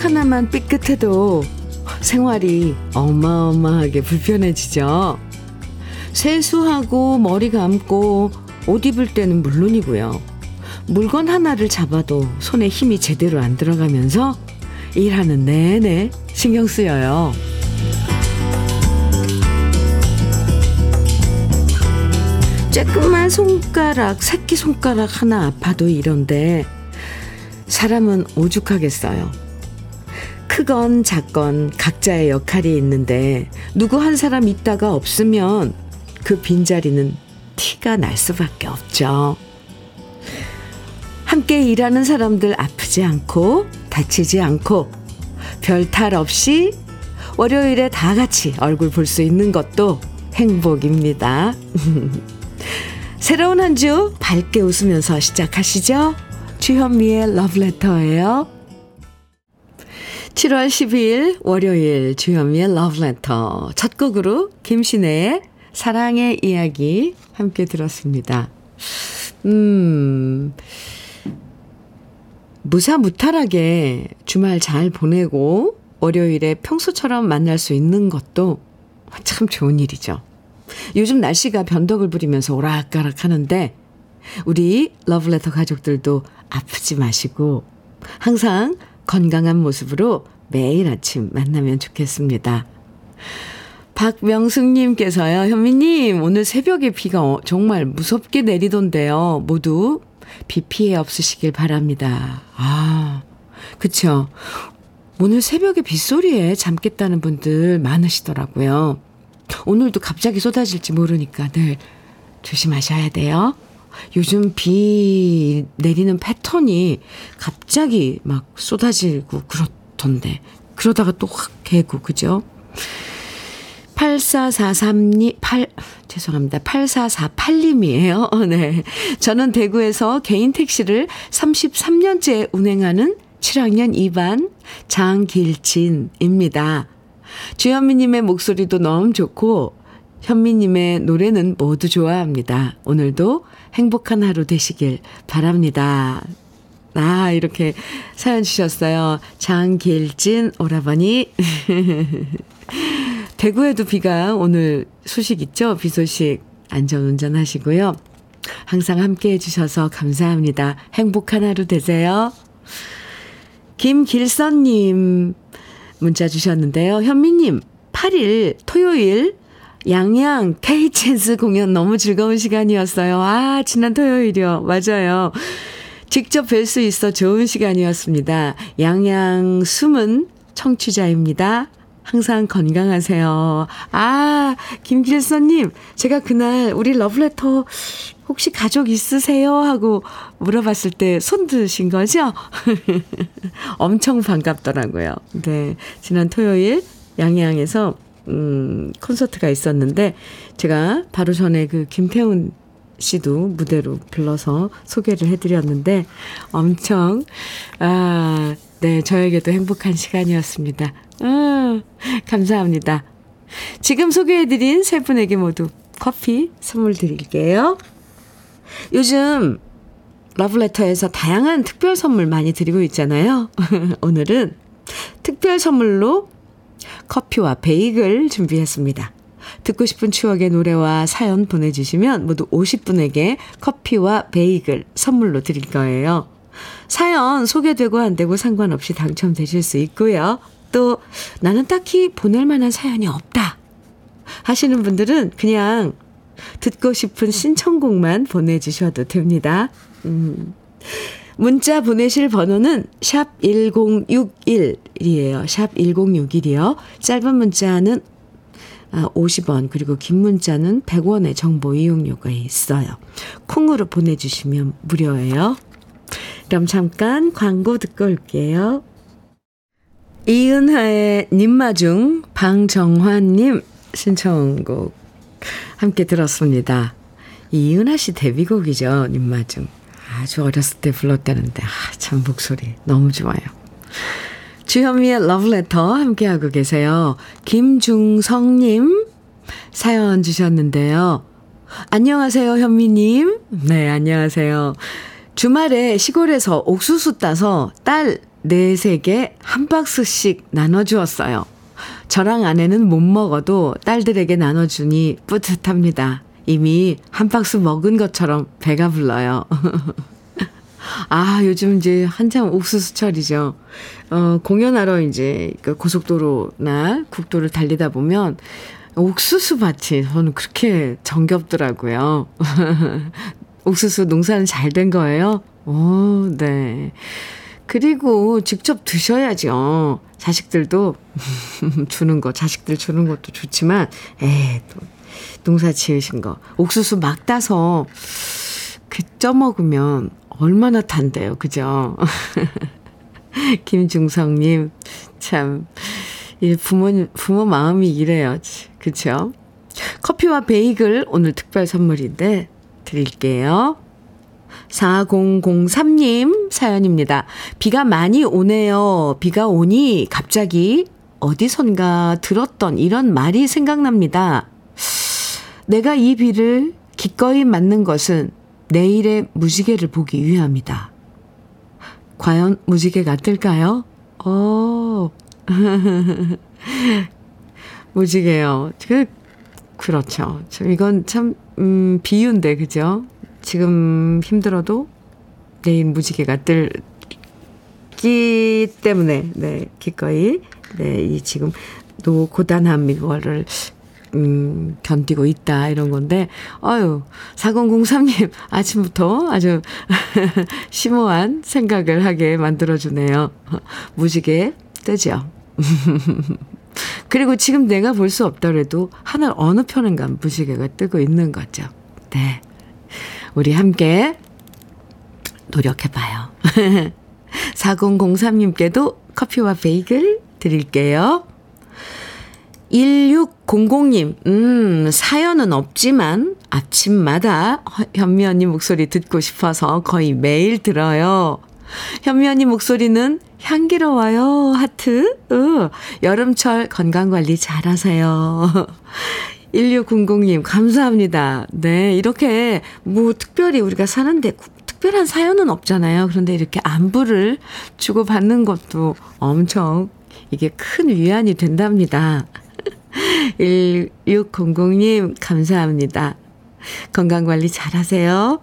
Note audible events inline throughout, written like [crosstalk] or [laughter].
새끼손가락 하나만 삐끗해도 생활이 어마어마하게 불편해지죠. 세수하고 머리 감고 옷 입을 때는 물론이고요. 물건 하나를 잡아도 손에 힘이 제대로 안 들어가면서 일하는 내내 신경 쓰여요. 쬐끄만 손가락, 새끼 손가락 하나 아파도 이런데 사람은 오죽하겠어요. 크건 작건 각자의 역할이 있는데 누구 한 사람 있다가 없으면 그 빈자리는 티가 날 수밖에 없죠. 함께 일하는 사람들 아프지 않고 다치지 않고 별 탈 없이 월요일에 다 같이 얼굴 볼 수 있는 것도 행복입니다. [laughs] 새로운 한 주 밝게 웃으면서 시작하시죠. 주현미의 러브레터예요. 7월 12일 월요일 주현미의 러브레터 첫 곡으로 김신혜의 사랑의 이야기 함께 들었습니다. 음, 무사무탈하게 주말 잘 보내고 월요일에 평소처럼 만날 수 있는 것도 참 좋은 일이죠. 요즘 날씨가 변덕을 부리면서 오락가락 하는데 우리 러브레터 가족들도 아프지 마시고 항상 건강한 모습으로 매일 아침 만나면 좋겠습니다. 박명숙님께서요, 현미님, 오늘 새벽에 비가 어, 정말 무섭게 내리던데요. 모두 비 피해 없으시길 바랍니다. 아, 그쵸. 오늘 새벽에 빗소리에 잠 깼다는 분들 많으시더라고요. 오늘도 갑자기 쏟아질지 모르니까 늘 조심하셔야 돼요. 요즘 비 내리는 패턴이 갑자기 막 쏟아지고 그렇던데. 그러다가 또 확 개고, 그죠? 8443님, 8, 죄송합니다. 8448님이에요. [laughs] 네. 저는 대구에서 개인 택시를 33년째 운행하는 7학년 2반 장길진입니다. 주현미님의 목소리도 너무 좋고, 현미님의 노래는 모두 좋아합니다. 오늘도 행복한 하루 되시길 바랍니다. 아, 이렇게 사연 주셨어요. 장길진 오라버니. [laughs] 대구에도 비가 오늘 소식 있죠? 비 소식. 안전 운전 하시고요. 항상 함께 해주셔서 감사합니다. 행복한 하루 되세요. 김길선님 문자 주셨는데요. 현미님, 8일 토요일 양양 K챈스 공연 너무 즐거운 시간이었어요. 아, 지난 토요일이요. 맞아요. 직접 뵐 수 있어 좋은 시간이었습니다. 양양 숨은 청취자입니다. 항상 건강하세요. 아, 김길선님, 제가 그날 우리 러브레터 혹시 가족 있으세요? 하고 물어봤을 때 손 드신 거죠? [laughs] 엄청 반갑더라고요. 네. 지난 토요일 양양에서 음, 콘서트가 있었는데 제가 바로 전에 그 김태훈 씨도 무대로 불러서 소개를 해드렸는데 엄청 아, 네, 저에게도 행복한 시간이었습니다. 음, 감사합니다. 지금 소개해드린 세 분에게 모두 커피 선물 드릴게요. 요즘 러브레터에서 다양한 특별 선물 많이 드리고 있잖아요. [laughs] 오늘은 특별 선물로 커피와 베이글 준비했습니다. 듣고 싶은 추억의 노래와 사연 보내주시면 모두 50분에게 커피와 베이글 선물로 드릴 거예요. 사연 소개되고 안 되고 상관없이 당첨되실 수 있고요. 또 나는 딱히 보낼 만한 사연이 없다 하시는 분들은 그냥 듣고 싶은 신청곡만 보내주셔도 됩니다. 음. 문자 보내실 번호는 샵 1061이에요. 샵 1061이요. 짧은 문자는 50원, 아, 그리고 긴 문자는 100원의 정보 이용료가 있어요. 콩으로 보내주시면 무료예요. 그럼 잠깐 광고 듣고 올게요. 이은하의 님마중 방정환님 신청곡 함께 들었습니다. 이은하 씨 데뷔곡이죠. 님마중. 아주 어렸을 때 불렀다는데 아, 참 목소리 너무 좋아요. 주현미의 러브레터 함께하고 계세요. 김중성님 사연 주셨는데요. 안녕하세요, 현미님. 네, 안녕하세요. 주말에 시골에서 옥수수 따서 딸 넷에게 한 박스씩 나눠주었어요. 저랑 아내는 못 먹어도 딸들에게 나눠주니 뿌듯합니다. 이미 한 박스 먹은 것처럼 배가 불러요. [laughs] 아, 요즘 이제 한참 옥수수철이죠. 어, 공연하러 이제 그 고속도로나 국도를 달리다 보면 옥수수 밭이 저는 그렇게 정겹더라고요. [laughs] 옥수수 농사는 잘 된 거예요? 오, 네. 그리고 직접 드셔야죠. 자식들도 [laughs] 주는 거, 자식들 주는 것도 좋지만, 에, 또, 농사 지으신 거. 옥수수 막 따서 그 쪄먹으면 얼마나 단데요. 그죠? [laughs] 김중성님, 참, 이 부모, 부모 마음이 이래요. 그쵸? 커피와 베이글 오늘 특별 선물인데 드릴게요. 4003님 사연입니다. 비가 많이 오네요. 비가 오니 갑자기 어디선가 들었던 이런 말이 생각납니다. 내가 이 비를 기꺼이 맞는 것은 내일의 무지개를 보기 위함이다. 과연 무지개가 뜰까요? 어. [laughs] 무지개요. 그, 그렇죠. 이건 참, 음, 비유인데, 그죠? 지금 힘들어도 내일 무지개가 뜰기 때문에, 네, 기꺼이, 네, 이 지금 노 고단함 이거를 음, 견디고 있다, 이런 건데, 아유, 4003님, 아침부터 아주 [laughs] 심오한 생각을 하게 만들어주네요. 무지개 뜨죠. [laughs] 그리고 지금 내가 볼 수 없더라도 하늘 어느 편인가 무지개가 뜨고 있는 거죠. 네. 우리 함께 노력해봐요. [laughs] 4003님께도 커피와 베이글 드릴게요. 1600님, 음, 사연은 없지만 아침마다 현미 언니 목소리 듣고 싶어서 거의 매일 들어요. 현미 언니 목소리는 향기로워요. 하트. 으, 여름철 건강관리 잘하세요. [laughs] 1600님, 감사합니다. 네, 이렇게 뭐 특별히 우리가 사는데 특별한 사연은 없잖아요. 그런데 이렇게 안부를 주고받는 것도 엄청 이게 큰 위안이 된답니다. 1600님, 감사합니다. 건강관리 잘 하세요.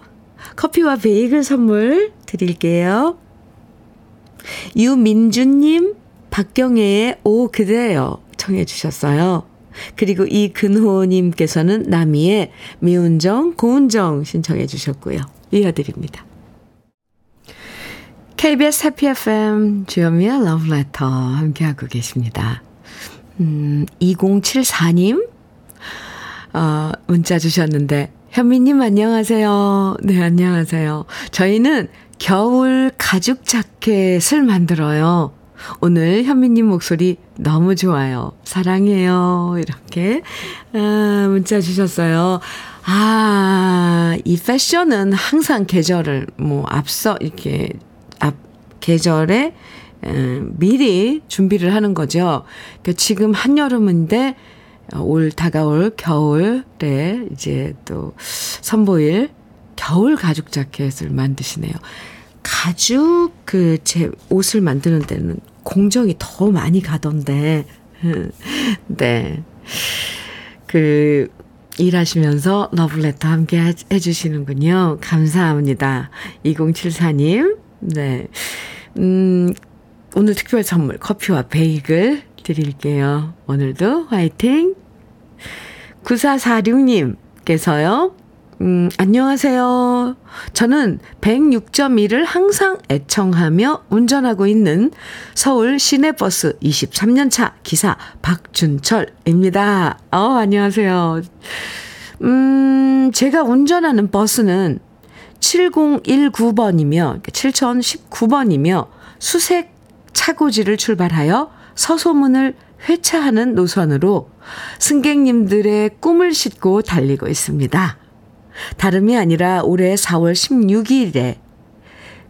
커피와 베이글 선물 드릴게요. 유민주님, 박경애의 오 그대요 청해 주셨어요. 그리고 이근호님께서는 나미의 미운정, 고운정 신청해 주셨고요. 이어드립니다. KBS 해피 FM 주현미의 러브레터 함께하고 계십니다. 음, 2074님, 어, 문자 주셨는데, 현미님 안녕하세요. 네, 안녕하세요. 저희는 겨울 가죽 자켓을 만들어요. 오늘 현미님 목소리 너무 좋아요. 사랑해요. 이렇게, 아, 문자 주셨어요. 아, 이 패션은 항상 계절을 뭐 앞서 이렇게 앞 계절에 미리 준비를 하는 거죠. 그러니까 지금 한여름인데 올 다가올 겨울에 이제 또 선보일 겨울 가죽 자켓을 만드시네요. 가죽 그 제 옷을 만드는 데는 공정이 더 많이 가던데. [laughs] 네. 그 일하시면서 러블레터 함께 해주시는군요. 감사합니다. 2074님. 네. 음, 오늘 특별 선물 커피와 베이글 드릴게요. 오늘도 화이팅! 9446님께서요. 음, 안녕하세요. 저는 106.1을 항상 애청하며 운전하고 있는 서울 시내버스 23년차 기사 박준철입니다. 어, 안녕하세요. 음, 제가 운전하는 버스는 7019번이며, 7019번이며, 수색 차고지를 출발하여 서소문을 회차하는 노선으로 승객님들의 꿈을 싣고 달리고 있습니다. 다름이 아니라 올해 4월 16일에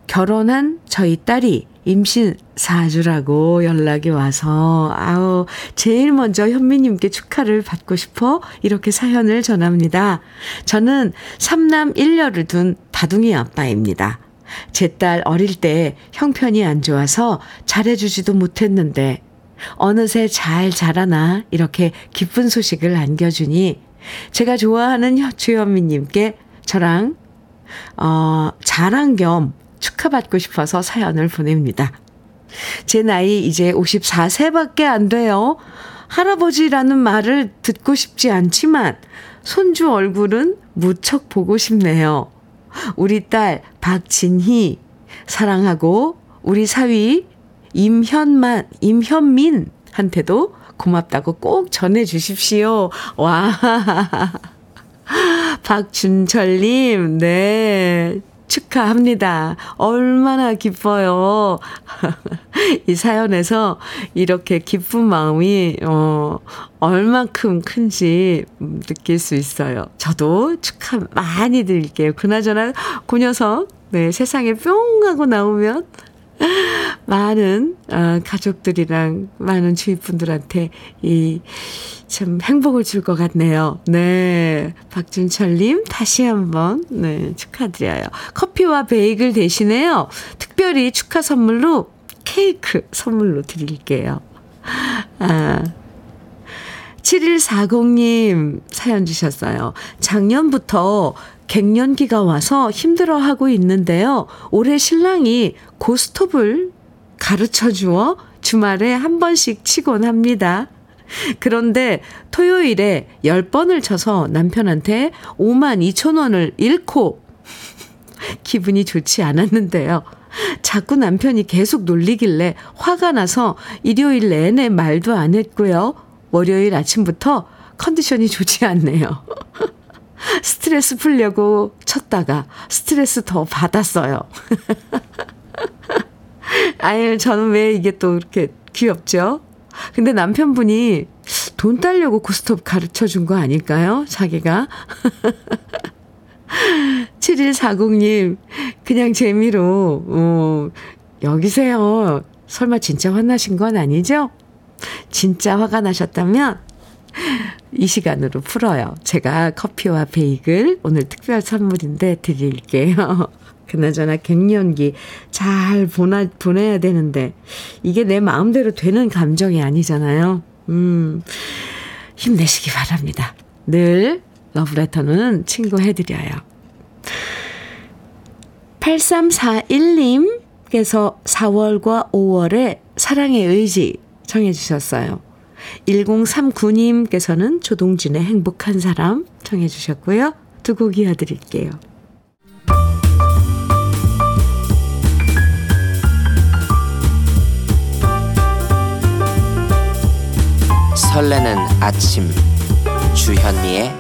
결혼한 저희 딸이 임신 4주라고 연락이 와서, 아우, 제일 먼저 현미님께 축하를 받고 싶어 이렇게 사연을 전합니다. 저는 3남 1녀를 둔 다둥이 아빠입니다. 제 딸 어릴 때 형편이 안 좋아서 잘해주지도 못했는데 어느새 잘 자라나 이렇게 기쁜 소식을 안겨주니 제가 좋아하는 주현미님께 저랑 어, 자랑 겸 축하받고 싶어서 사연을 보냅니다. 제 나이 이제 54세밖에 안 돼요. 할아버지라는 말을 듣고 싶지 않지만 손주 얼굴은 무척 보고 싶네요. 우리 딸 박진희 사랑하고 우리 사위 임현만 임현민한테도 고맙다고 꼭 전해 주십시오. 와. [laughs] 박준철님, 네. 축하합니다. 얼마나 기뻐요. [laughs] 이 사연에서 이렇게 기쁜 마음이, 어, 얼만큼 큰지 느낄 수 있어요. 저도 축하 많이 드릴게요. 그나저나, 그 녀석, 네, 세상에 뿅 하고 나오면, [laughs] 많은 어, 가족들이랑 많은 주위 분들한테 이 참 행복을 줄 것 같네요. 네. 박준철님, 다시 한번, 네, 축하드려요. 커피와 베이글 대신에요. 특별히 축하 선물로 케이크 선물로 드릴게요. 아. 7140님 사연 주셨어요. 작년부터 갱년기가 와서 힘들어하고 있는데요. 올해 신랑이 고스톱을 가르쳐 주어 주말에 한 번씩 치곤 합니다. 그런데 토요일에 10번을 쳐서 남편한테 5만 2천 원을 잃고 기분이 좋지 않았는데요. 자꾸 남편이 계속 놀리길래 화가 나서 일요일 내내 말도 안 했고요. 월요일 아침부터 컨디션이 좋지 않네요. [laughs] 스트레스 풀려고 쳤다가 스트레스 더 받았어요. [laughs] 아유, 저는 왜 이게 또 이렇게 귀엽죠? 근데 남편분이 돈 따려고 고스톱 가르쳐 준 거 아닐까요? 자기가. [laughs] 7140님, 그냥 재미로, 어, 여기세요. 설마 진짜 화나신 건 아니죠? 진짜 화가 나셨다면 이 시간으로 풀어요. 제가 커피와 베이글 오늘 특별 선물인데 드릴게요. [laughs] 그나저나 갱년기 잘 보나, 보내야 되는데 이게 내 마음대로 되는 감정이 아니잖아요. 음, 힘내시기 바랍니다. 늘 러브레터는 친구 해드려요. 8341님께서 4월과 5월에 사랑의 의지 청해 주셨어요. 1039님께서는 조동진의 행복한 사람 청해 주셨고요. 두 곡 이어드릴게요. 설레는 아침 주현미의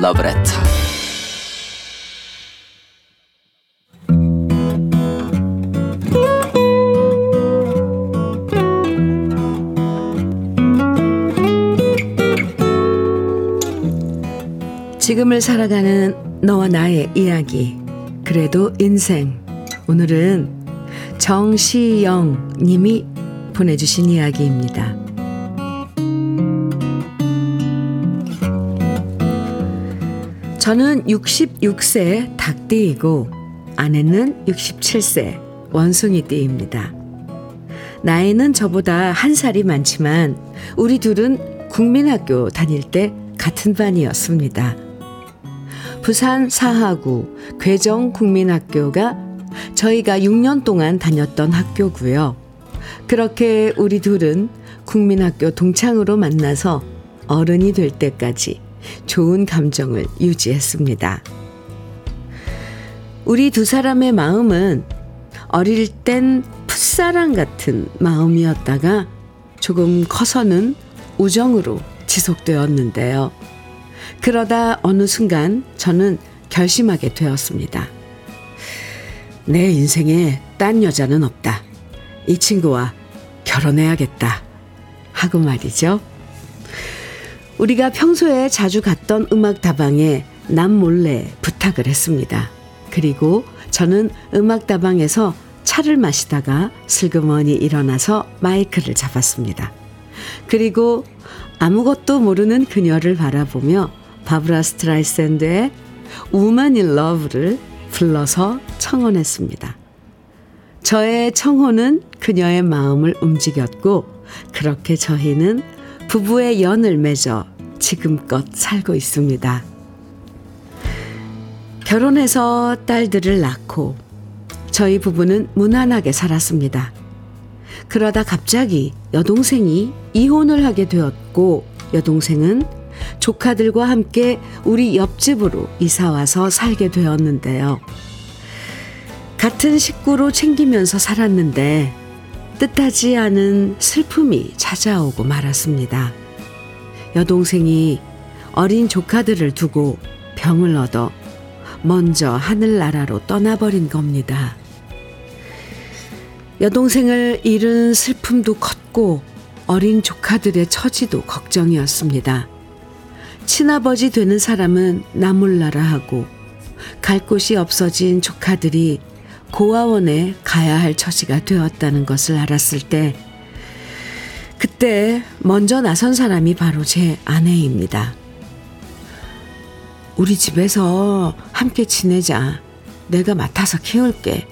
러브레터 지금을 살아가는 너와 나의 이야기. 그래도 인생. 오늘은 정시영 님이 보내주신 이야기입니다. 저는 66세 닭띠이고 아내는 67세 원숭이띠입니다. 나이는 저보다 한 살이 많지만 우리 둘은 국민학교 다닐 때 같은 반이었습니다. 부산 사하구 괴정국민학교가 저희가 6년 동안 다녔던 학교고요. 그렇게 우리 둘은 국민학교 동창으로 만나서 어른이 될 때까지 좋은 감정을 유지했습니다. 우리 두 사람의 마음은 어릴 땐 풋사랑 같은 마음이었다가 조금 커서는 우정으로 지속되었는데요. 그러다 어느 순간 저는 결심하게 되었습니다. 내 인생에 딴 여자는 없다. 이 친구와 결혼해야겠다. 하고 말이죠. 우리가 평소에 자주 갔던 음악 다방에 남 몰래 부탁을 했습니다. 그리고 저는 음악 다방에서 차를 마시다가 슬그머니 일어나서 마이크를 잡았습니다. 그리고 아무것도 모르는 그녀를 바라보며 바브라 스트라이샌드의 Woman in Love를 불러서 청혼했습니다. 저의 청혼은 그녀의 마음을 움직였고, 그렇게 저희는 부부의 연을 맺어 지금껏 살고 있습니다. 결혼해서 딸들을 낳고, 저희 부부는 무난하게 살았습니다. 그러다 갑자기 여동생이 이혼을 하게 되었고, 여동생은 조카들과 함께 우리 옆집으로 이사와서 살게 되었는데요. 같은 식구로 챙기면서 살았는데 뜻하지 않은 슬픔이 찾아오고 말았습니다. 여동생이 어린 조카들을 두고 병을 얻어 먼저 하늘나라로 떠나버린 겁니다. 여동생을 잃은 슬픔도 컸고 어린 조카들의 처지도 걱정이었습니다. 친아버지 되는 사람은 나 몰라라 하고 갈 곳이 없어진 조카들이 고아원에 가야 할 처지가 되었다는 것을 알았을 때 그때 먼저 나선 사람이 바로 제 아내입니다. 우리 집에서 함께 지내자. 내가 맡아서 키울게.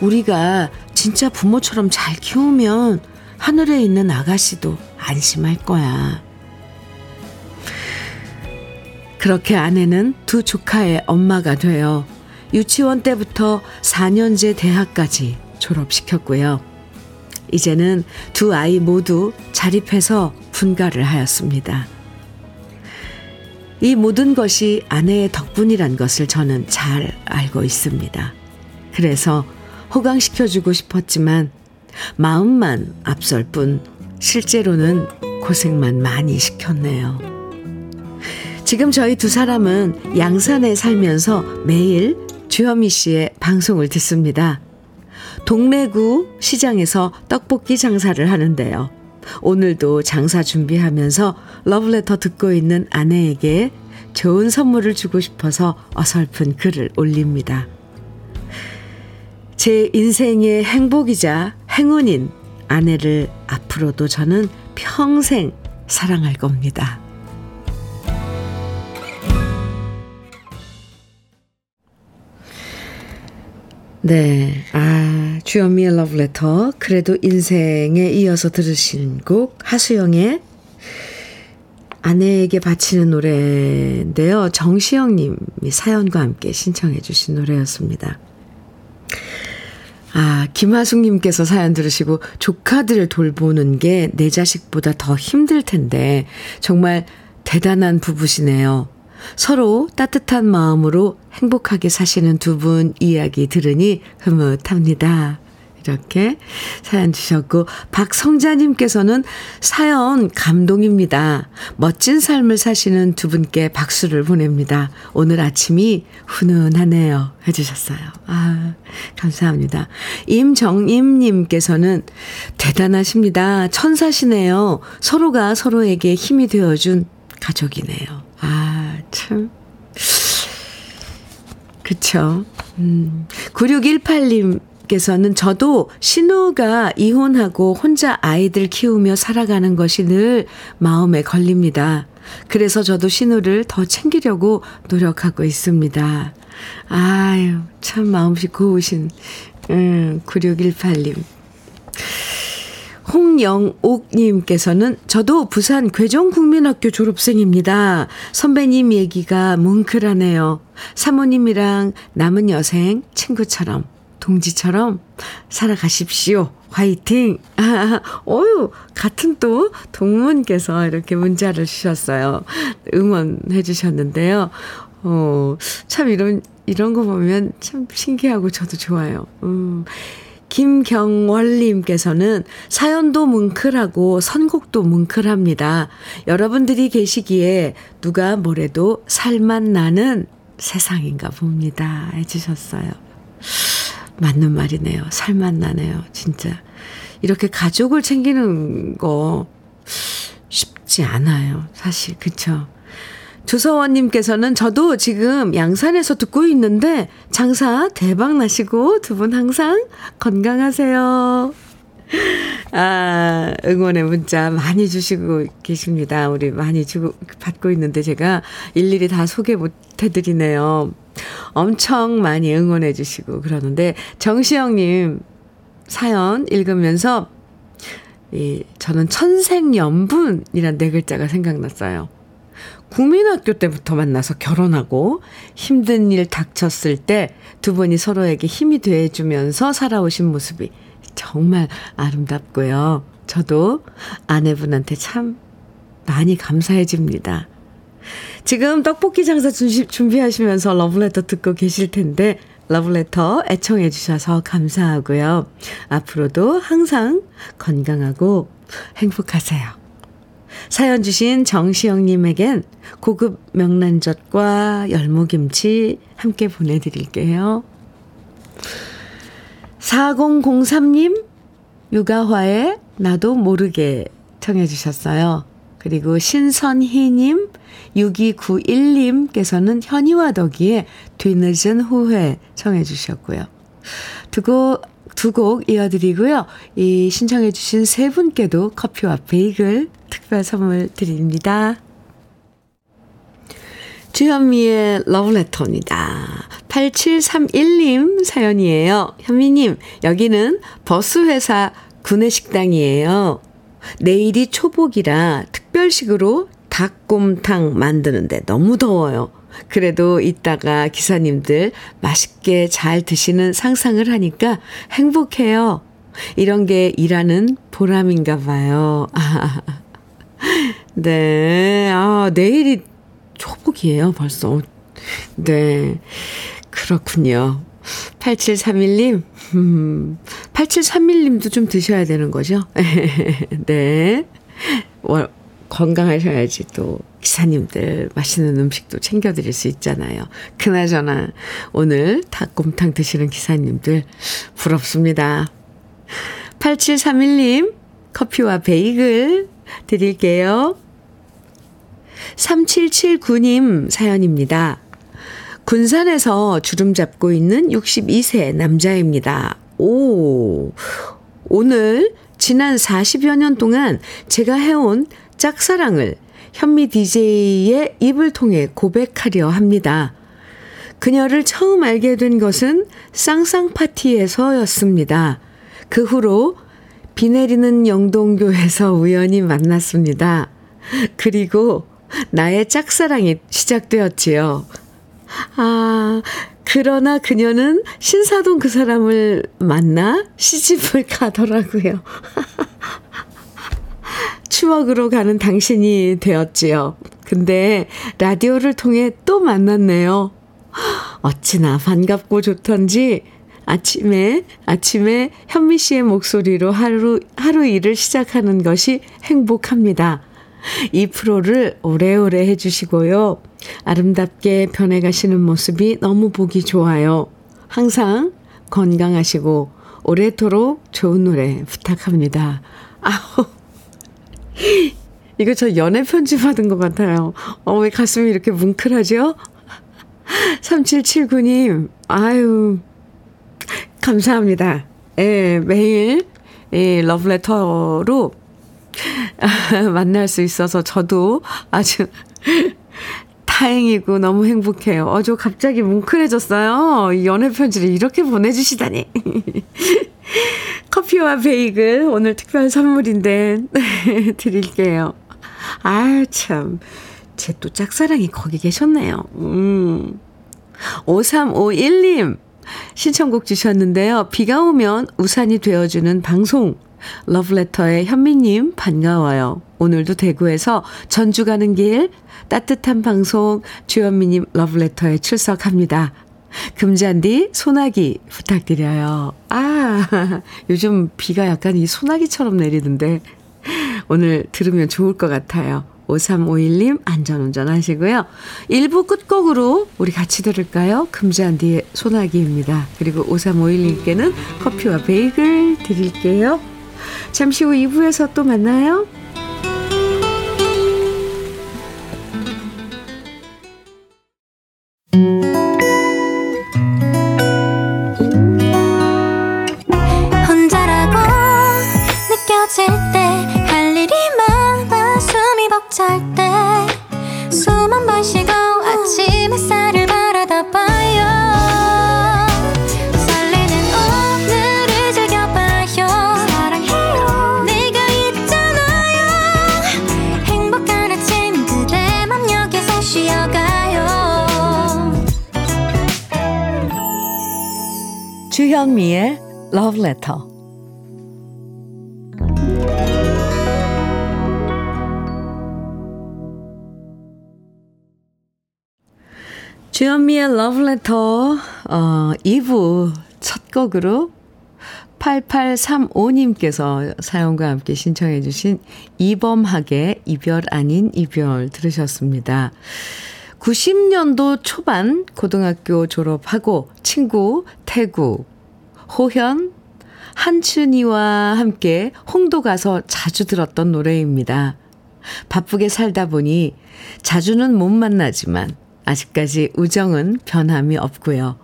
우리가 진짜 부모처럼 잘 키우면 하늘에 있는 아가씨도 안심할 거야. 그렇게 아내는 두 조카의 엄마가 되어 유치원 때부터 4년제 대학까지 졸업시켰고요. 이제는 두 아이 모두 자립해서 분가를 하였습니다. 이 모든 것이 아내의 덕분이란 것을 저는 잘 알고 있습니다. 그래서 호강시켜주고 싶었지만 마음만 앞설 뿐 실제로는 고생만 많이 시켰네요. 지금 저희 두 사람은 양산에 살면서 매일 주현미 씨의 방송을 듣습니다. 동래구 시장에서 떡볶이 장사를 하는데요. 오늘도 장사 준비하면서 러브레터 듣고 있는 아내에게 좋은 선물을 주고 싶어서 어설픈 글을 올립니다. 제 인생의 행복이자 행운인 아내를 앞으로도 저는 평생 사랑할 겁니다. 네. 아, 주현미의 러브레터. 그래도 인생에 이어서 들으신 곡, 하수영의 아내에게 바치는 노래인데요. 정시영 님이 사연과 함께 신청해 주신 노래였습니다. 아, 김하숙 님께서 사연 들으시고 조카들을 돌보는 게 내 자식보다 더 힘들 텐데 정말 대단한 부부시네요. 서로 따뜻한 마음으로 행복하게 사시는 두 분 이야기 들으니 흐뭇합니다. 이렇게 사연 주셨고, 박성자님께서는 사연 감동입니다. 멋진 삶을 사시는 두 분께 박수를 보냅니다. 오늘 아침이 훈훈하네요. 해주셨어요. 아, 감사합니다. 임정임님께서는 대단하십니다. 천사시네요. 서로가 서로에게 힘이 되어준 가족이네요. 아, 참. 그쵸. 음. 9618님께서는 저도 신우가 이혼하고 혼자 아이들 키우며 살아가는 것이 늘 마음에 걸립니다. 그래서 저도 신우를 더 챙기려고 노력하고 있습니다. 아유, 참 마음씨 고우신, 음, 9618님. 홍영옥님께서는 저도 부산 괴정국민학교 졸업생입니다. 선배님 얘기가 뭉클하네요. 사모님이랑 남은 여생 친구처럼 동지처럼 살아가십시오. 화이팅! [laughs] 아, 어유 같은 또 동문께서 이렇게 문자를 주셨어요. 응원해 주셨는데요. 어, 참 이런, 이런 거 보면 참 신기하고 저도 좋아요. 음. 김경월님께서는 사연도 뭉클하고 선곡도 뭉클합니다. 여러분들이 계시기에 누가 뭐래도 살만 나는 세상인가 봅니다. 해주셨어요. 맞는 말이네요. 살만 나네요. 진짜. 이렇게 가족을 챙기는 거 쉽지 않아요. 사실. 그쵸? 조서원님께서는 저도 지금 양산에서 듣고 있는데 장사 대박 나시고 두 분 항상 건강하세요. [laughs] 아, 응원의 문자 많이 주시고 계십니다. 우리 많이 주고, 받고 있는데 제가 일일이 다 소개 못 해드리네요. 엄청 많이 응원해 주시고 그러는데 정시영님, 사연 읽으면서 이 저는 천생연분이란 네 글자가 생각났어요. 국민학교 때부터 만나서 결혼하고 힘든 일 닥쳤을 때 두 분이 서로에게 힘이 돼주면서 살아오신 모습이 정말 아름답고요. 저도 아내분한테 참 많이 감사해집니다. 지금 떡볶이 장사 준비하시면서 러브레터 듣고 계실 텐데 러브레터 애청해 주셔서 감사하고요. 앞으로도 항상 건강하고 행복하세요. 사연 주신 정시영님에겐 고급 명란젓과 열무김치 함께 보내드릴게요. 4003님, 육아화에 나도 모르게 청해 주셨어요. 그리고 신선희님, 6291님께서는 현이와 덕이의 뒤늦은 후회 청해 주셨고요. 두 곡두곡 이어드리고요. 이 신청해 주신 세 분께도 커피와 베이글 특별 선물 드립니다. 주현미의 러브레터입니다. 8731님 사연이에요. 현미님, 여기는 버스회사 구내식당이에요. 내일이 초복이라 특별식으로 닭곰탕 만드는데 너무 더워요. 그래도 이따가 기사님들 맛있게 잘 드시는 상상을 하니까 행복해요. 이런 게 일하는 보람인가 봐요. 아, [laughs] 네. 아, 내일이 초복이에요, 벌써. 네. 그렇군요. 8731님, 음, 8731님도 좀 드셔야 되는 거죠? [laughs] 네. 건강하셔야지 또 기사님들 맛있는 음식도 챙겨드릴 수 있잖아요. 그나저나 오늘 닭곰탕 드시는 기사님들 부럽습니다. 8731님 커피와 베이글 드릴게요. 3779님 사연입니다. 군산에서 주름 잡고 있는 62세 남자입니다. 오, 오늘 지난 40여 년 동안 제가 해온 짝사랑을 현미 DJ의 입을 통해 고백하려 합니다. 그녀를 처음 알게 된 것은 쌍쌍 파티에서였습니다. 그 후로 비 내리는 영동교에서 우연히 만났습니다. 그리고 나의 짝사랑이 시작되었지요. 아, 그러나 그녀는 신사동 그 사람을 만나 시집을 가더라고요. [laughs] 추억으로 가는 당신이 되었지요. 근데 라디오를 통해 또 만났네요. 어찌나 반갑고 좋던지 아침에 아침에 현미 씨의 목소리로 하루 하루 일을 시작하는 것이 행복합니다. 이 프로를 오래오래 해주시고요. 아름답게 변해가시는 모습이 너무 보기 좋아요. 항상 건강하시고 오래도록 좋은 노래 부탁합니다. 아우 [gasps] 이거 저 연애 편지 받은 것 같아요. 어, 왜 가슴이 이렇게 뭉클하죠? 3779님, [laughs] 아유, 감사합니다. 예, 매일, 예, 러브레터로 [laughs] 만날 수 있어서 저도 아주 다행이고 너무 행복해요. 어, 저 갑자기 뭉클해졌어요. 연애 편지를 이렇게 보내주시다니. [laughs] 커피와 베이글 오늘 특별 선물인데 [laughs] 드릴게요. 아유 참. 제 또 짝사랑이 거기 계셨네요. 음. 5351님 신청곡 주셨는데요. 비가 오면 우산이 되어주는 방송 러브레터의 현미님 반가워요. 오늘도 대구에서 전주 가는 길 따뜻한 방송 주현미님 러브레터에 출석합니다. 금잔디 소나기 부탁드려요. 아, [laughs] 요즘 비가 약간 이 소나기처럼 내리는데 오늘 들으면 좋을 것 같아요. 5351님 안전운전 하시고요. 1부 끝곡으로 우리 같이 들을까요? 금잔디의 소나기입니다. 그리고 5351님께는 커피와 베이글 드릴게요. 잠시 후 2부에서 또 만나요. Love Letter. 주현미의 Letter 어, 2부 첫 곡으로 8835님께서 사연과 함께 신청해 주신 이범학의 이별 아닌 이별 들으셨습니다. 90년도 초반 고등학교 졸업하고 친구 태구, 호현, 한춘이와 함께 홍도 가서 자주 들었던 노래입니다. 바쁘게 살다 보니 자주는 못 만나지만 아직까지 우정은 변함이 없고요.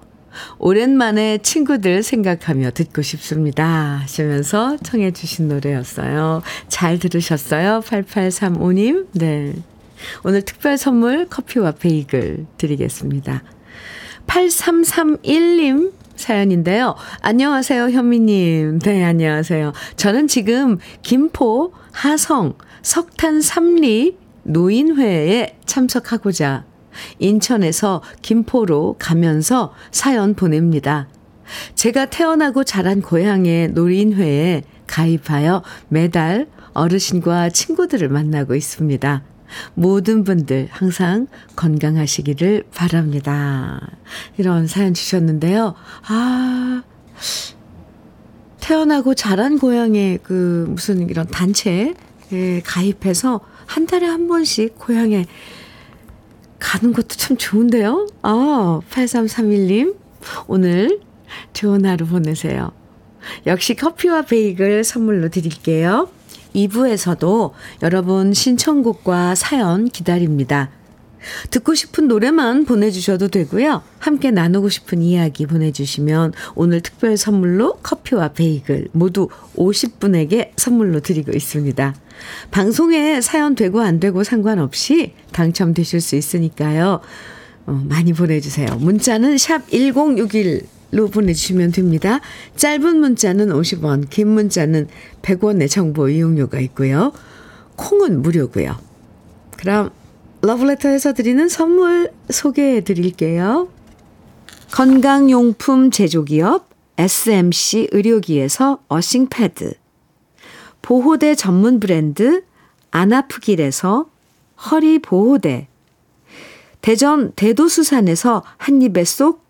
오랜만에 친구들 생각하며 듣고 싶습니다. 하시면서 청해 주신 노래였어요. 잘 들으셨어요? 8835님. 네. 오늘 특별 선물 커피와 베이글 드리겠습니다. 8331님 사연인데요. 안녕하세요, 현미님. 네, 안녕하세요. 저는 지금 김포 하성 석탄 3리 노인회에 참석하고자 인천에서 김포로 가면서 사연 보냅니다. 제가 태어나고 자란 고향의 노인회에 가입하여 매달 어르신과 친구들을 만나고 있습니다. 모든 분들 항상 건강하시기를 바랍니다. 이런 사연 주셨는데요. 아, 태어나고 자란 고향의 그 무슨 이런 단체에 가입해서 한 달에 한 번씩 고향에 가는 것도 참 좋은데요? 아, 8331님, 오늘 좋은 하루 보내세요. 역시 커피와 베이글 선물로 드릴게요. 2부에서도 여러분 신청곡과 사연 기다립니다. 듣고 싶은 노래만 보내주셔도 되고요. 함께 나누고 싶은 이야기 보내주시면 오늘 특별 선물로 커피와 베이글 모두 50분에게 선물로 드리고 있습니다. 방송에 사연 되고 안 되고 상관없이 당첨되실 수 있으니까요. 어, 많이 보내주세요. 문자는 샵 1061 로 보내주시면 됩니다. 짧은 문자는 50원, 긴 문자는 100원의 정보 이용료가 있고요. 콩은 무료고요. 그럼 러브레터에서 드리는 선물 소개해 드릴게요. 건강용품 제조기업 SMC 의료기에서 어싱패드 보호대 전문 브랜드 안아프길에서 허리보호대 대전 대도수산에서 한입에 쏙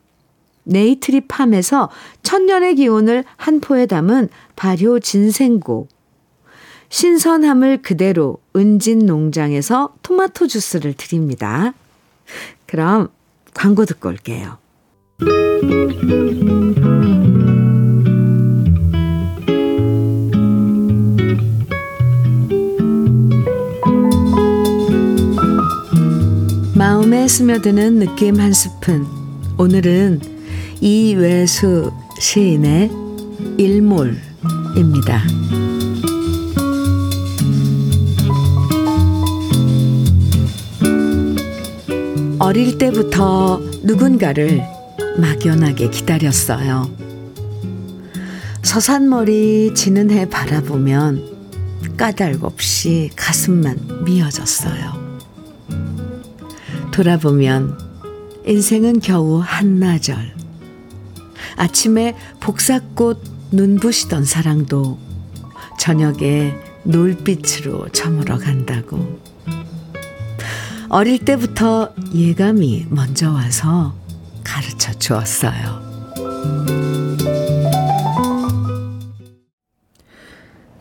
네이트리팜에서 천년의 기운을 한 포에 담은 발효 진생고, 신선함을 그대로 은진 농장에서 토마토 주스를 드립니다. 그럼 광고 듣고 올게요. 마음에 스며드는 느낌 한 스푼. 오늘은 이외수 시인의 일몰입니다. 어릴 때부터 누군가를 막연하게 기다렸어요. 서산머리 지는 해 바라보면 까닭없이 가슴만 미어졌어요. 돌아보면 인생은 겨우 한나절. 아침에 복사꽃 눈부시던 사랑도 저녁에 놀빛으로 저물어 간다고. 어릴 때부터 예감이 먼저 와서 가르쳐 주었어요.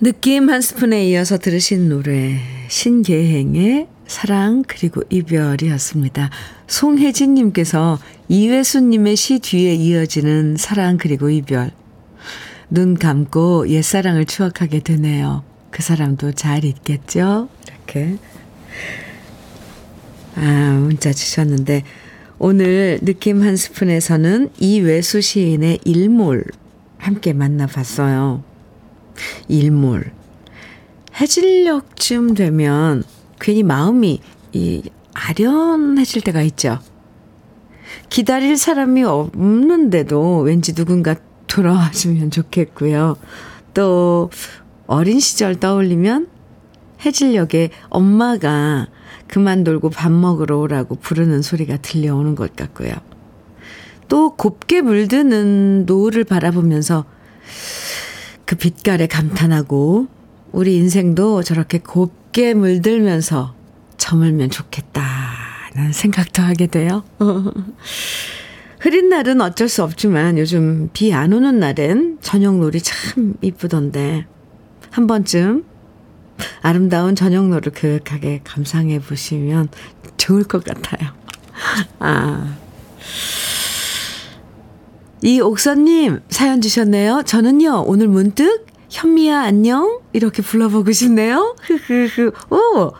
느낌 한 스푼에 이어서 들으신 노래 신계행의 사랑 그리고 이별이었습니다. 송혜진 님께서 이회수 님의 시 뒤에 이어지는 사랑 그리고 이별 눈 감고 옛사랑을 추억하게 되네요. 그 사람도 잘 있겠죠? 이렇게 아 문자 주셨는데 오늘 느낌 한 스푼에서는 이외수 시인의 일몰 함께 만나봤어요. 일몰. 해질녘쯤 되면 괜히 마음이 이 아련해질 때가 있죠. 기다릴 사람이 없는데도 왠지 누군가 돌아와주면 좋겠고요. 또 어린 시절 떠올리면 해질녘에 엄마가 그만 돌고 밥 먹으러 오라고 부르는 소리가 들려오는 것 같고요. 또 곱게 물드는 노을을 바라보면서 그 빛깔에 감탄하고 우리 인생도 저렇게 곱 게 물들면서 저물면 좋겠다는 생각도 하게 돼요. [laughs] 흐린 날은 어쩔 수 없지만 요즘 비 안 오는 날엔 저녁놀이 참 이쁘던데 한 번쯤 아름다운 저녁놀이를 그윽하게 감상해 보시면 좋을 것 같아요. [laughs] 아. 이 옥선님 사연 주셨네요. 저는요, 오늘 문득 현미야 안녕? 이렇게 불러보고 싶네요. 흐흐흐. 오!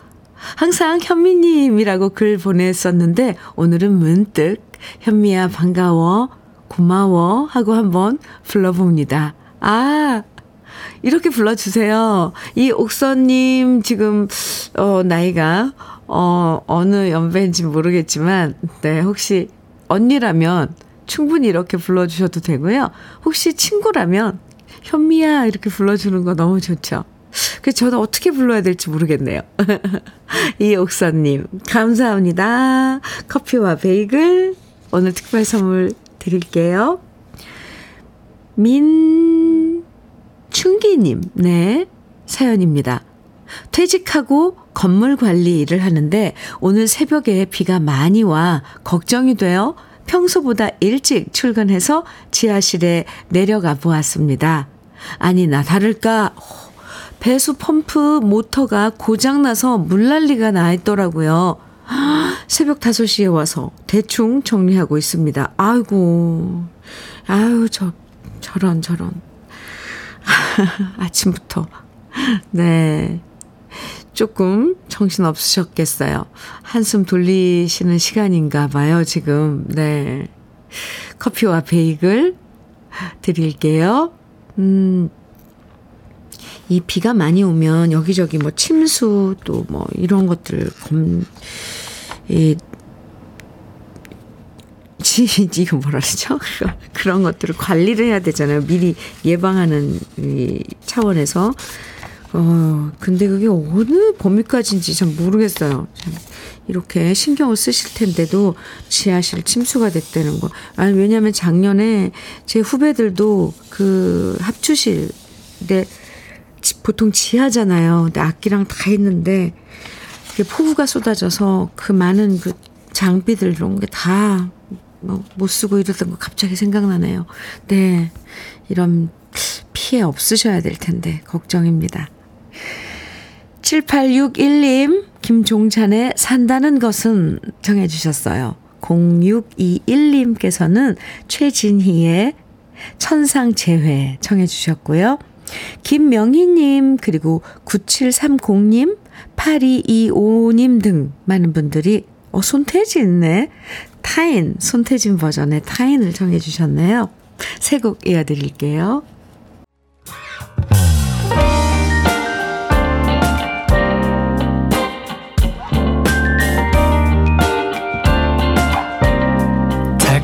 항상 현미님이라고 글 보냈었는데, 오늘은 문득 현미야 반가워, 고마워 하고 한번 불러봅니다. 아, 이렇게 불러주세요. 이 옥선님 지금, 어, 나이가, 어, 어느 연배인지 모르겠지만, 네, 혹시 언니라면 충분히 이렇게 불러주셔도 되고요. 혹시 친구라면 현미야 이렇게 불러주는 거 너무 좋죠. 그래서 저는 어떻게 불러야 될지 모르겠네요. [laughs] 이 옥사님 감사합니다. 커피와 베이글 오늘 특별 선물 드릴게요. 민충기님 네 사연입니다. 퇴직하고 건물 관리 일을 하는데 오늘 새벽에 비가 많이 와 걱정이 돼요. 평소보다 일찍 출근해서 지하실에 내려가 보았습니다. 아니나 다를까 배수 펌프 모터가 고장나서 물난리가 나 있더라고요. 새벽 5시에 와서 대충 정리하고 있습니다. 아이고, 아유, 저, 저런, 저런. [laughs] 아침부터. 네. 조금 정신 없으셨겠어요. 한숨 돌리시는 시간인가 봐요, 지금. 네. 커피와 베이글 드릴게요. 음, 이 비가 많이 오면 여기저기 뭐 침수 또 뭐 이런 것들 검, 이, 지, 이거 뭐라 그러죠? [laughs] 그런 것들을 관리를 해야 되잖아요. 미리 예방하는 이 차원에서. 어, 근데 그게 어느 범위까지인지 참 모르겠어요. 참 이렇게 신경을 쓰실 텐데도 지하실 침수가 됐다는 거. 아니, 왜냐면 작년에 제 후배들도 그 합주실에 보통 지하잖아요. 근데 악기랑 다 있는데 폭우가 쏟아져서 그 많은 그 장비들 이런 게다뭐못 쓰고 이러던 거 갑자기 생각나네요. 네. 이런 피해 없으셔야 될 텐데 걱정입니다. 7861님, 김종찬의 산다는 것은 정해주셨어요. 0621님께서는 최진희의 천상재회 청해주셨고요. 김명희님, 그리고 9730님, 8225님 등 많은 분들이, 어, 손태진네. 타인, 손태진 버전의 타인을 정해주셨네요. 세 곡 이어드릴게요.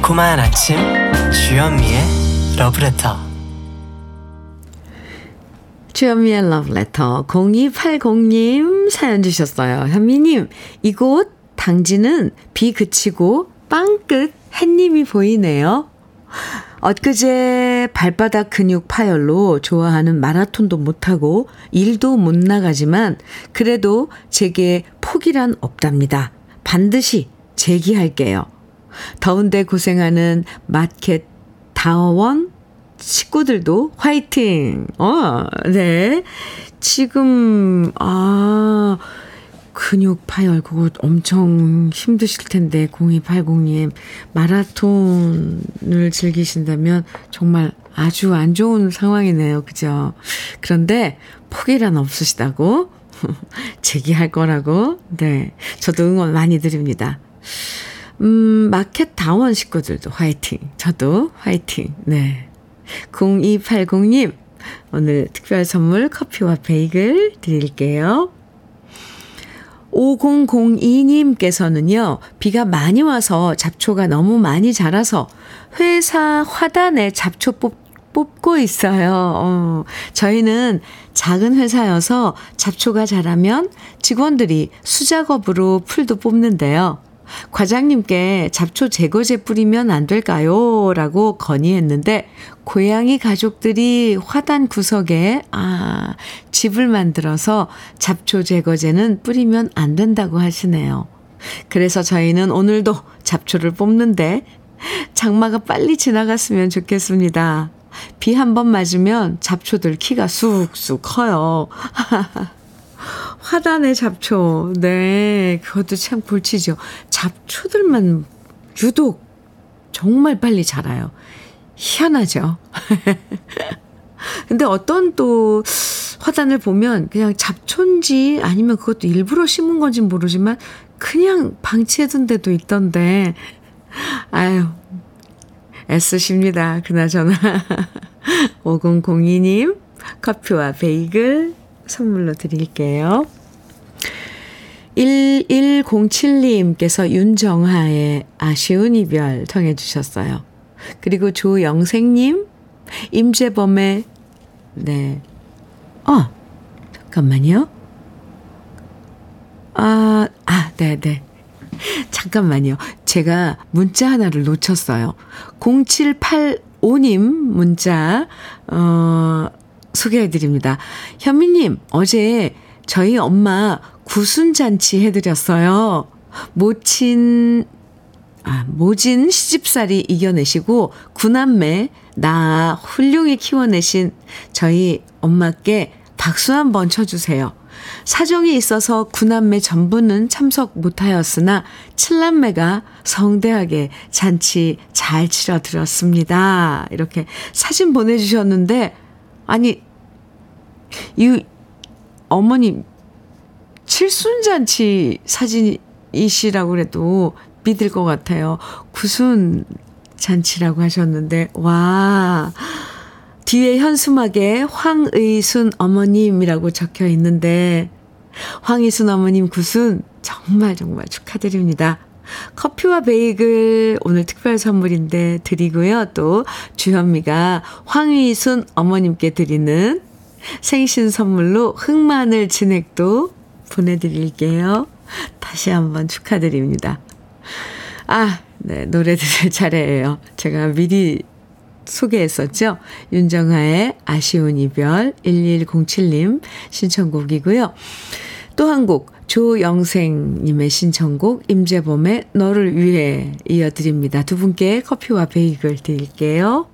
달콤한 아침 주현미의 러브레터 주현미의 러브레터 0280님 사연 주셨어요. 현미님, 이곳 당지는 비 그치고 빵끝 햇님이 보이네요. 엊그제 발바닥 근육 파열로 좋아하는 마라톤도 못하고 일도 못 나가지만 그래도 제게 포기란 없답니다. 반드시 재기할게요. 더운데 고생하는 마켓 다원 식구들도 화이팅! 어, 네. 지금, 아, 근육 파열, 그거 엄청 힘드실 텐데, 0280님. 마라톤을 즐기신다면 정말 아주 안 좋은 상황이네요. 그죠? 그런데 포기란 없으시다고? [laughs] 재기할 거라고? 네. 저도 응원 많이 드립니다. 음, 마켓 다원 식구들도 화이팅. 저도 화이팅. 네. 0280님, 오늘 특별 선물 커피와 베이글 드릴게요. 5002님께서는요, 비가 많이 와서 잡초가 너무 많이 자라서 회사 화단에 잡초 뽑, 뽑고 있어요. 어, 저희는 작은 회사여서 잡초가 자라면 직원들이 수작업으로 풀도 뽑는데요. 과장님께 잡초 제거제 뿌리면 안 될까요? 라고 건의했는데, 고양이 가족들이 화단 구석에, 아, 집을 만들어서 잡초 제거제는 뿌리면 안 된다고 하시네요. 그래서 저희는 오늘도 잡초를 뽑는데, 장마가 빨리 지나갔으면 좋겠습니다. 비 한 번 맞으면 잡초들 키가 쑥쑥 커요. [laughs] 화단의 잡초. 네. 그것도 참 골치죠. 잡초들만 유독 정말 빨리 자라요. 희한하죠. [laughs] 근데 어떤 또 화단을 보면 그냥 잡초인지 아니면 그것도 일부러 심은 건지 모르지만 그냥 방치해둔 데도 있던데. 아유, 애쓰십니다. 그나저나. [laughs] 5002님, 커피와 베이글 선물로 드릴게요. 1107님께서 윤정하의 아쉬운 이별 통해 주셨어요. 그리고 조영생님, 임재범의, 네. 어, 잠깐만요. 아, 아, 네네. 네. 잠깐만요. 제가 문자 하나를 놓쳤어요. 0785님 문자, 어, 소개해드립니다. 현미님, 어제 저희 엄마 구순잔치 해드렸어요. 모친, 아, 모진 시집살이 이겨내시고 구남매 나 훌륭히 키워내신 저희 엄마께 박수 한번 쳐주세요. 사정이 있어서 구남매 전부는 참석 못하였으나 칠남매가 성대하게 잔치 잘 치러드렸습니다. 이렇게 사진 보내주셨는데 아니 이 어머님 칠순잔치 사진이시라고 그래도 믿을 것 같아요. 구순 잔치라고 하셨는데, 와, 뒤에 현수막에 황의순 어머님이라고 적혀 있는데, 황의순 어머님 구순 정말 정말 축하드립니다. 커피와 베이글 오늘 특별 선물인데 드리고요. 또 주현미가 황의순 어머님께 드리는 생신 선물로 흑마늘 진액도 보내드릴게요. 다시 한번 축하드립니다. 아, 네, 노래 들을 차례예요. 제가 미리 소개했었죠. 윤정아의 아쉬운 이별 1107님 신청곡이고요. 또 한 곡 조영생님의 신청곡 임재범의 너를 위해 이어드립니다. 두 분께 커피와 베이글 드릴게요.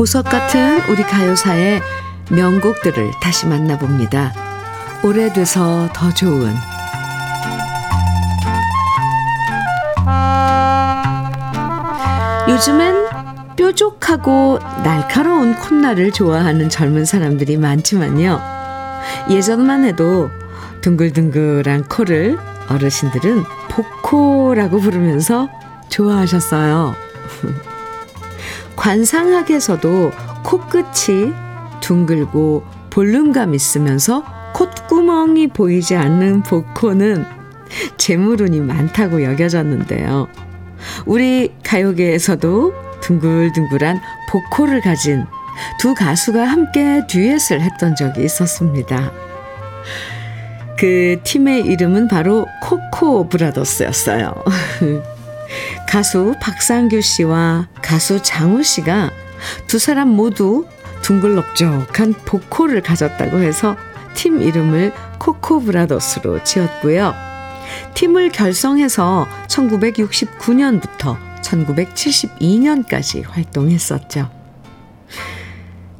보석 같은 우리 가요사의 명곡들을 다시 만나봅니다. 오래돼서 더 좋은 요즘엔 뾰족하고 날카로운 콧날을 좋아하는 젊은 사람들이 많지만요. 예전만 해도 둥글둥글한 코를 어르신들은 복코라고 부르면서 좋아하셨어요. [laughs] 관상학에서도 코끝이 둥글고 볼륨감 있으면서 콧구멍이 보이지 않는 복코는 재물운이 많다고 여겨졌는데요. 우리 가요계에서도 둥글둥글한 복코를 가진 두 가수가 함께 듀엣을 했던 적이 있었습니다. 그 팀의 이름은 바로 코코 브라더스였어요. [laughs] 가수 박상규 씨와 가수 장우 씨가 두 사람 모두 둥글럭적한 복코를 가졌다고 해서 팀 이름을 코코 브라더스로 지었고요. 팀을 결성해서 1969년부터 1972년까지 활동했었죠.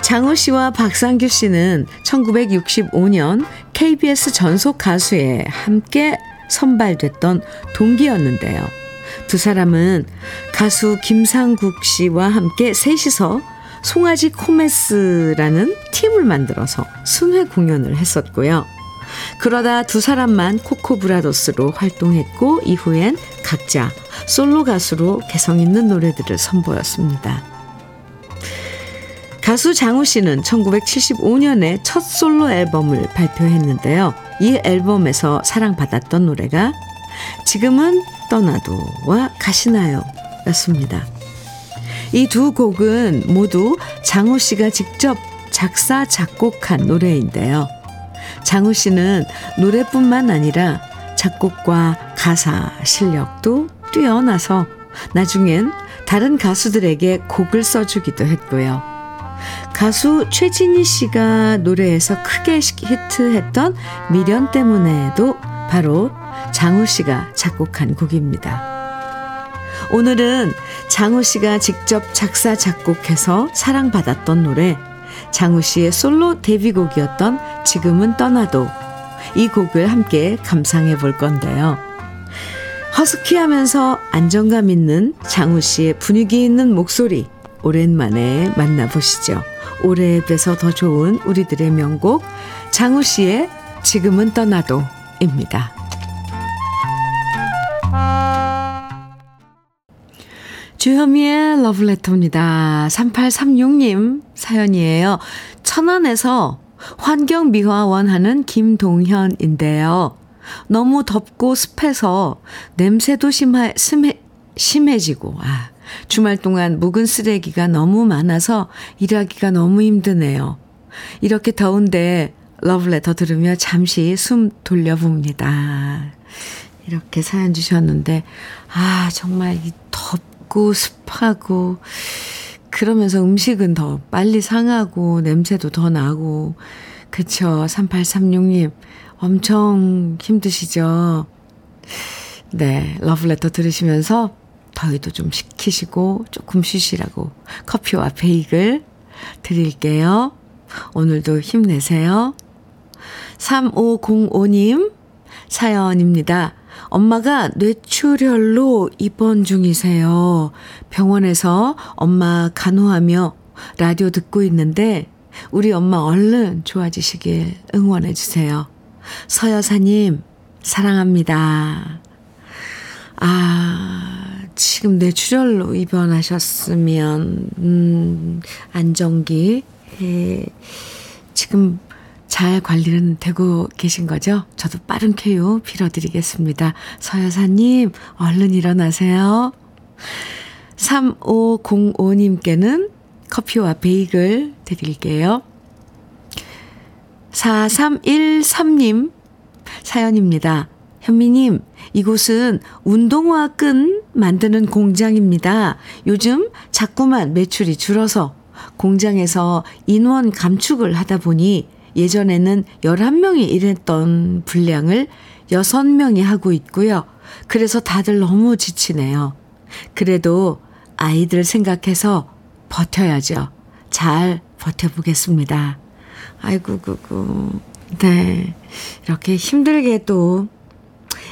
장우 씨와 박상규 씨는 1965년 KBS 전속 가수에 함께 선발됐던 동기였는데요. 두 사람은 가수 김상국 씨와 함께 셋이서 송아지 코메스라는 팀을 만들어서 순회 공연을 했었고요. 그러다 두 사람만 코코브라더스로 활동했고 이후엔 각자 솔로 가수로 개성 있는 노래들을 선보였습니다. 가수 장우 씨는 1975년에 첫 솔로 앨범을 발표했는데요. 이 앨범에서 사랑받았던 노래가 지금은 떠나도와 가시나요 였습니다. 이 두 곡은 모두 장우 씨가 직접 작사, 작곡한 노래인데요. 장우 씨는 노래뿐만 아니라 작곡과 가사 실력도 뛰어나서 나중엔 다른 가수들에게 곡을 써주기도 했고요. 가수 최진희 씨가 노래에서 크게 히트했던 미련 때문에도 바로 장우 씨가 작곡한 곡입니다. 오늘은 장우 씨가 직접 작사, 작곡해서 사랑받았던 노래, 장우 씨의 솔로 데뷔곡이었던 지금은 떠나도 이 곡을 함께 감상해 볼 건데요. 허스키하면서 안정감 있는 장우 씨의 분위기 있는 목소리, 오랜만에 만나보시죠. 오래돼서 더 좋은 우리들의 명곡, 장우 씨의 지금은 떠나도입니다. 주현미의 러브레터입니다. 3836님 사연이에요. 천안에서 환경미화원 하는 김동현인데요. 너무 덥고 습해서 냄새도 심하, 심해, 심해지고, 아, 주말 동안 묵은 쓰레기가 너무 많아서 일하기가 너무 힘드네요. 이렇게 더운데 러브레터 들으며 잠시 숨 돌려봅니다. 이렇게 사연 주셨는데, 아, 정말 이 덥, 덥고 습하고 그러면서 음식은 더 빨리 상하고 냄새도 더 나고. 그쵸? 3836님. 엄청 힘드시죠? 네 러브레터 들으시면서 더위도 좀 식히시고 조금 쉬시라고 커피와 베이글 드릴게요. 오늘도 힘내세요. 3505님 사연입니다 엄마가 뇌출혈로 입원 중이세요. 병원에서 엄마 간호하며 라디오 듣고 있는데 우리 엄마 얼른 좋아지시길 응원해 주세요. 서여사님, 사랑합니다. 아, 지금 뇌출혈로 입원하셨으면, 음, 안정기, 예, 지금 잘 관리는 되고 계신 거죠? 저도 빠른 쾌유 빌어드리겠습니다. 서여사님, 얼른 일어나세요. 3505님께는 커피와 베이글 드릴게요. 4313님 사연입니다. 현미님, 이곳은 운동화 끈 만드는 공장입니다. 요즘 자꾸만 매출이 줄어서 공장에서 인원 감축을 하다 보니 예전에는 11명이 일했던 분량을 6명이 하고 있고요. 그래서 다들 너무 지치네요. 그래도 아이들 생각해서 버텨야죠. 잘 버텨보겠습니다. 아이고, 그고. 네. 이렇게 힘들게 또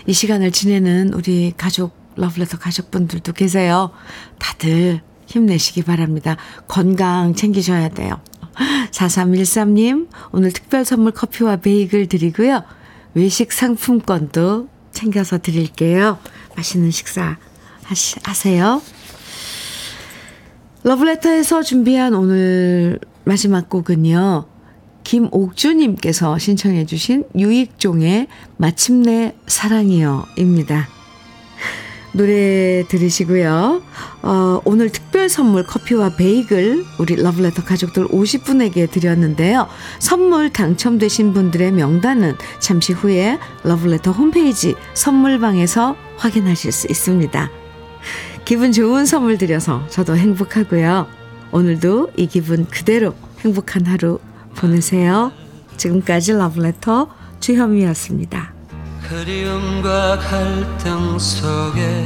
이 시간을 지내는 우리 가족, 러블레터 가족분들도 계세요. 다들 힘내시기 바랍니다. 건강 챙기셔야 돼요. 4313님, 오늘 특별 선물 커피와 베이글 드리고요. 외식 상품권도 챙겨서 드릴게요. 맛있는 식사 하시, 하세요. 러브레터에서 준비한 오늘 마지막 곡은요. 김옥주님께서 신청해 주신 유익종의 마침내 사랑이여입니다. 노래 들으시고요. 어, 오늘 특별 선물 커피와 베이글 우리 러브레터 가족들 50분에게 드렸는데요. 선물 당첨되신 분들의 명단은 잠시 후에 러브레터 홈페이지 선물방에서 확인하실 수 있습니다. 기분 좋은 선물 드려서 저도 행복하고요. 오늘도 이 기분 그대로 행복한 하루 보내세요. 지금까지 러브레터 주현미였습니다. 그리움과 갈등 속에